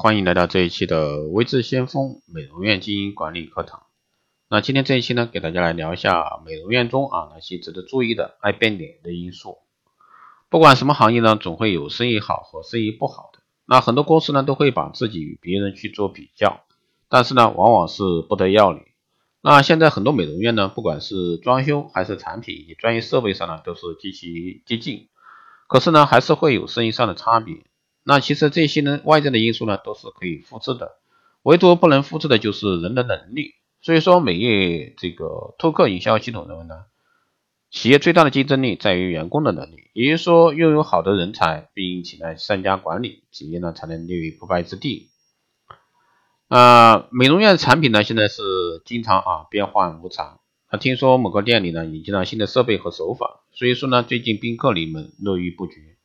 欢迎来到这一期的微智先锋美容院经营管理课堂。那今天这一期呢，给大家来聊一下美容院中啊那些值得注意的爱变脸的因素。不管什么行业呢，总会有生意好和生意不好的。那很多公司呢，都会把自己与别人去做比较，但是呢，往往是不得要领。那现在很多美容院呢，不管是装修还是产品以及专业设备上呢，都是极其接近，可是呢，还是会有生意上的差别。那其实这些呢，外在的因素呢，都是可以复制的，唯独不能复制的就是人的能力。所以说，美业这个拓客营销系统认为呢，企业最大的竞争力在于员工的能力，也就是说，拥有好的人才，并且呢善加管理，企业呢才能立于不败之地。啊，美容院的产品呢，现在是经常啊变幻无常。啊，听说某个店里呢引进了新的设备和手法，所以说呢，最近宾客里们络绎不绝。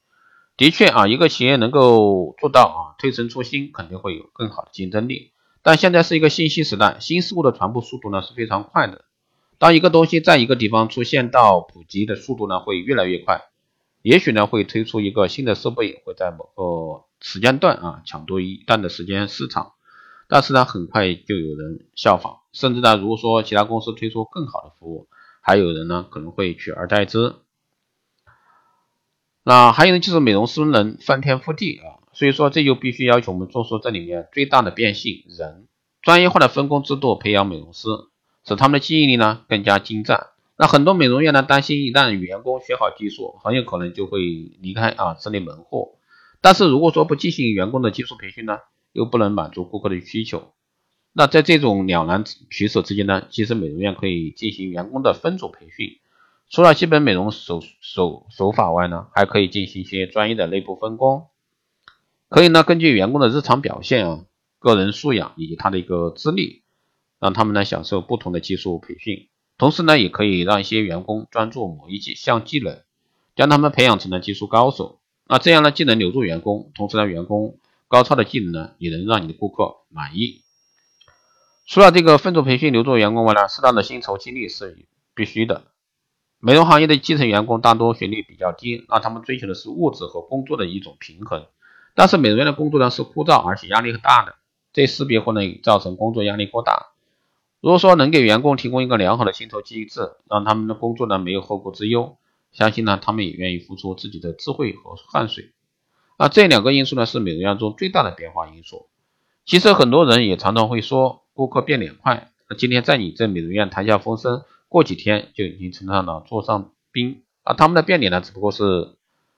的确啊，一个企业能够做到啊推陈出新，肯定会有更好的竞争力。但现在是一个信息时代，新事物的传播速度呢是非常快的。当一个东西在一个地方出现到普及的速度呢会越来越快，也许呢会推出一个新的设备，会在某个时间段啊抢夺一段的时间市场，但是呢很快就有人效仿，甚至呢如果说其他公司推出更好的服务，还有人呢可能会取而代之。那还有呢，就是美容师能翻天覆地啊，所以说这就必须要求我们做出这里面最大的变性人，专业化的分工制度培养美容师，使他们的记忆力呢更加精湛。那很多美容院呢担心，一旦员工学好技术，很有可能就会离开啊这类门户。但是如果说不进行员工的技术培训呢，又不能满足顾客的需求。那在这种两难取舍之间呢，其实美容院可以进行员工的分组培训。除了基本美容手手手法外呢，还可以进行一些专业的内部分工。可以呢，根据员工的日常表现啊、个人素养以及他的一个资历，让他们呢享受不同的技术培训。同时呢，也可以让一些员工专注某一项技能，将他们培养成了技术高手。那这样呢，既能留住员工，同时呢，员工高超的技能呢，也能让你的顾客满意。除了这个分组培训留住员工外呢，适当的薪酬激励是必须的。美容行业的基层员工大多学历比较低，那他们追求的是物质和工作的一种平衡。但是美容院的工作呢是枯燥而且压力很大的，这识别后呢造成工作压力过大。如果说能给员工提供一个良好的薪酬机制，让他们的工作呢没有后顾之忧，相信呢他们也愿意付出自己的智慧和汗水。那这两个因素呢是美容院中最大的变化因素。其实很多人也常常会说顾客变脸快，那今天在你这美容院谈笑风生。过几天就已经成上了座上宾啊！他们的变脸呢，只不过是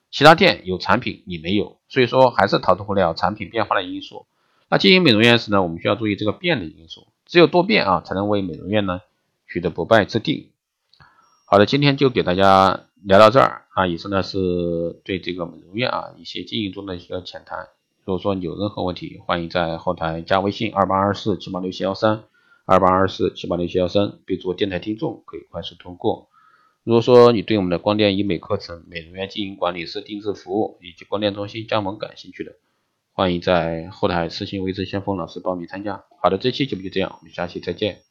其他店有产品你没有，所以说还是逃脱不了产品变化的因素。那经营美容院时呢，我们需要注意这个变的因素，只有多变啊，才能为美容院呢取得不败之地。好的，今天就给大家聊到这儿啊！以上呢是对这个美容院啊一些经营中的一个浅谈。如果说你有任何问题，欢迎在后台加微信二八二四七八六七幺三。二八二四七八六七幺三，备注电台听众，可以快速通过。如果说你对我们的光电医美课程、美容院经营管理师定制服务以及光电中心加盟感兴趣的，欢迎在后台私信微知先锋老师报名参加。好的，这期节目就这样，我们下期再见。